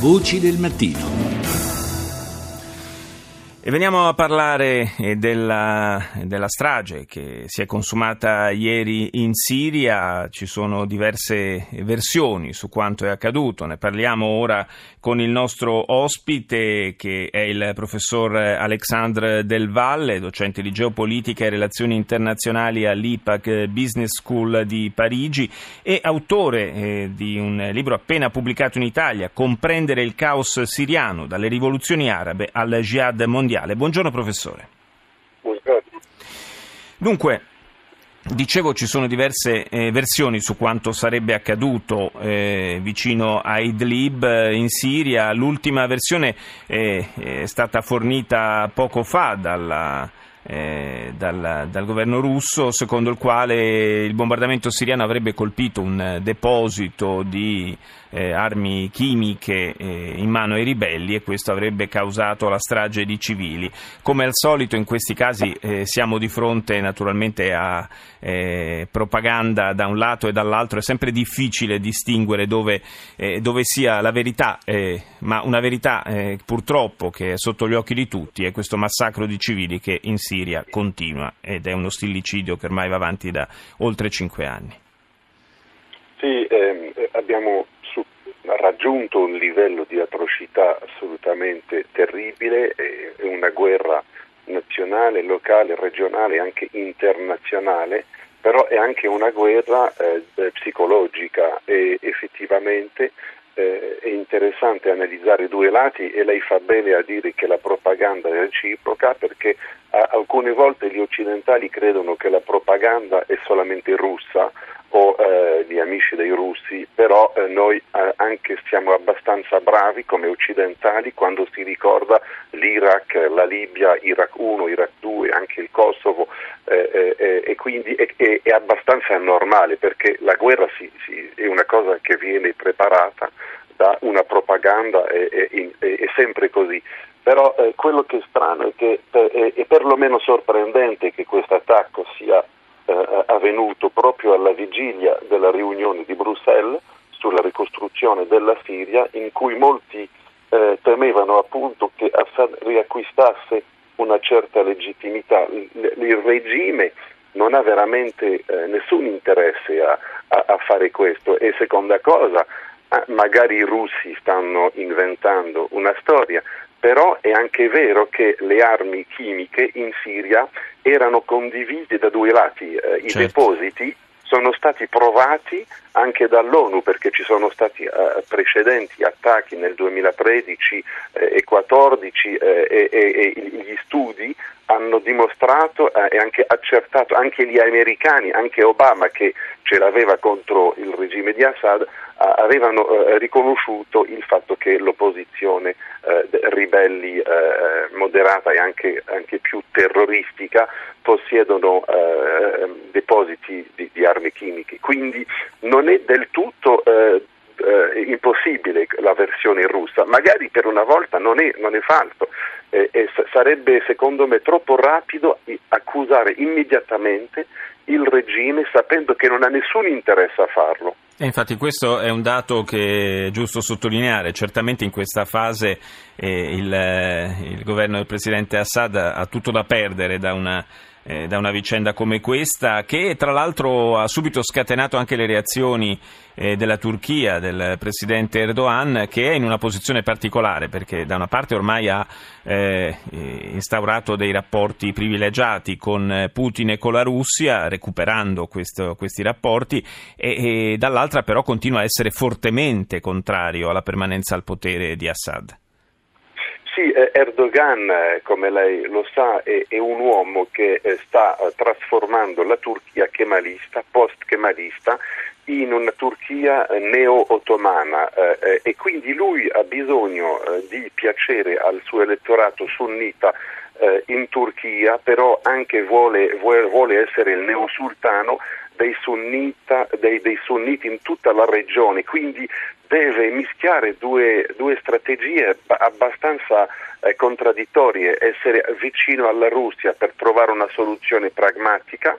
Voci del mattino. E veniamo a parlare eh, della, della, strage che si è consumata ieri in Siria. Ci sono diverse versioni su quanto è accaduto. Ne parliamo ora con il nostro ospite che è il professor Alexandre Del Valle, docente di geopolitica e relazioni internazionali all'IPAC Business School di Parigi e autore eh, di un libro appena pubblicato in Italia, Comprendere il caos siriano dalle rivoluzioni arabe al jihad mondiale mondiale. Buongiorno professore. Buongiorno. Dunque, Dicevo ci sono diverse eh, versioni su quanto sarebbe accaduto eh, vicino a Idlib eh, in Siria. L'ultima versione eh, è stata fornita poco fa dalla, eh, dal, dal, governo russo, secondo il quale il bombardamento siriano avrebbe colpito un deposito di eh, armi chimiche eh, in mano ai ribelli e questo avrebbe causato la strage di civili. Come al solito in questi casi eh, siamo di fronte naturalmente a eh, propaganda da un lato e dall'altro, è sempre difficile distinguere dove, eh, dove sia la verità, ma una verità purtroppo che è sotto gli occhi di tutti è questo massacro di civili che in Siria continua ed è uno stillicidio che ormai va avanti da oltre cinque anni. Sì, ehm, abbiamo raggiunto un livello di atrocità assolutamente terribile, è una guerra nazionale, locale, regionale e anche internazionale, però è anche una guerra eh, psicologica e effettivamente eh, interessante analizzare i due lati e lei fa bene a dire che la propaganda è reciproca perché a, alcune volte gli occidentali credono che la propaganda è solamente russa o eh, gli amici dei russi, però eh, noi eh, anche siamo abbastanza bravi come occidentali quando si ricorda l'Iraq, la Libia, Iraq 1, Iraq 2, anche il Kosovo eh, eh, eh, e quindi è, è, è, abbastanza normale perché la guerra si, si, è una cosa che viene preparata da una propaganda, è, è sempre così. Però quello che è strano è che è perlomeno sorprendente che questo attacco sia eh, avvenuto proprio alla vigilia della riunione di Bruxelles sulla ricostruzione della Siria in cui molti eh, temevano appunto che Assad riacquistasse una certa legittimità. Il, il regime non ha veramente eh, nessun interesse a, a, a, fare questo e seconda cosa, magari i russi stanno inventando una storia, però è anche vero che le armi chimiche in Siria erano condivise da due lati, eh, i certo. depositi sono stati provati anche dall'ONU perché ci sono stati uh, precedenti attacchi nel 2013 eh, e 2014 eh, e, e, e, gli studi hanno dimostrato eh, e anche accertato, anche gli americani, anche Obama che ce l'aveva contro il regime di Assad, avevano eh, riconosciuto il fatto che l'opposizione eh, ribelli moderata e anche, anche, più terroristica possiedono depositi di, di, armi chimiche. Quindi non è del tutto eh, impossibile la versione russa, magari per una volta non è, non è falso eh, e sarebbe secondo me troppo rapido accusare immediatamente il regime sapendo che non ha nessun interesse a farlo. E infatti questo è un dato che è giusto sottolineare, certamente in questa fase eh, il, eh, il governo del presidente Assad ha tutto da perdere da una eh, da una vicenda come questa, che tra l'altro ha subito scatenato anche le reazioni eh, della Turchia, del presidente Erdogan, che è in una posizione particolare perché da una parte ormai ha eh, instaurato dei rapporti privilegiati con Putin e con la Russia, recuperando questo, questi rapporti, e, e dall'altra però continua a essere fortemente contrario alla permanenza al potere di Assad. Sì, eh, Erdogan, eh, come lei lo sa, è, è un uomo che eh, sta trasformando la Turchia kemalista, post-kemalista, in una Turchia neo-ottomana e quindi lui ha bisogno di piacere al suo elettorato sunnita in Turchia, però anche vuole, vuole essere il neosultano dei, sunnita, dei, dei, sunniti in tutta la regione, quindi deve mischiare due, due strategie abbastanza eh, contraddittorie, essere vicino alla Russia per trovare una soluzione pragmatica,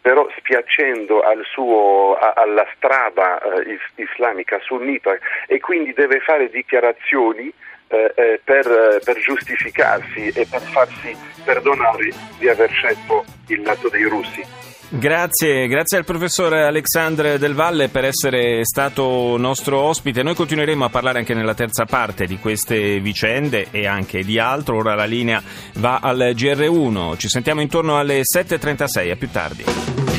però spiacendo al suo, a, alla strada eh, islamica sunnita e quindi deve fare dichiarazioni eh, eh per, per, giustificarsi e per farsi perdonare di aver scelto il lato dei russi. Grazie, grazie al professor Alexandre Del Valle per essere stato nostro ospite. Noi continueremo a parlare anche nella terza parte di queste vicende e anche di altro. Ora la linea va al GR1. Ci sentiamo intorno alle 7.36, a più tardi.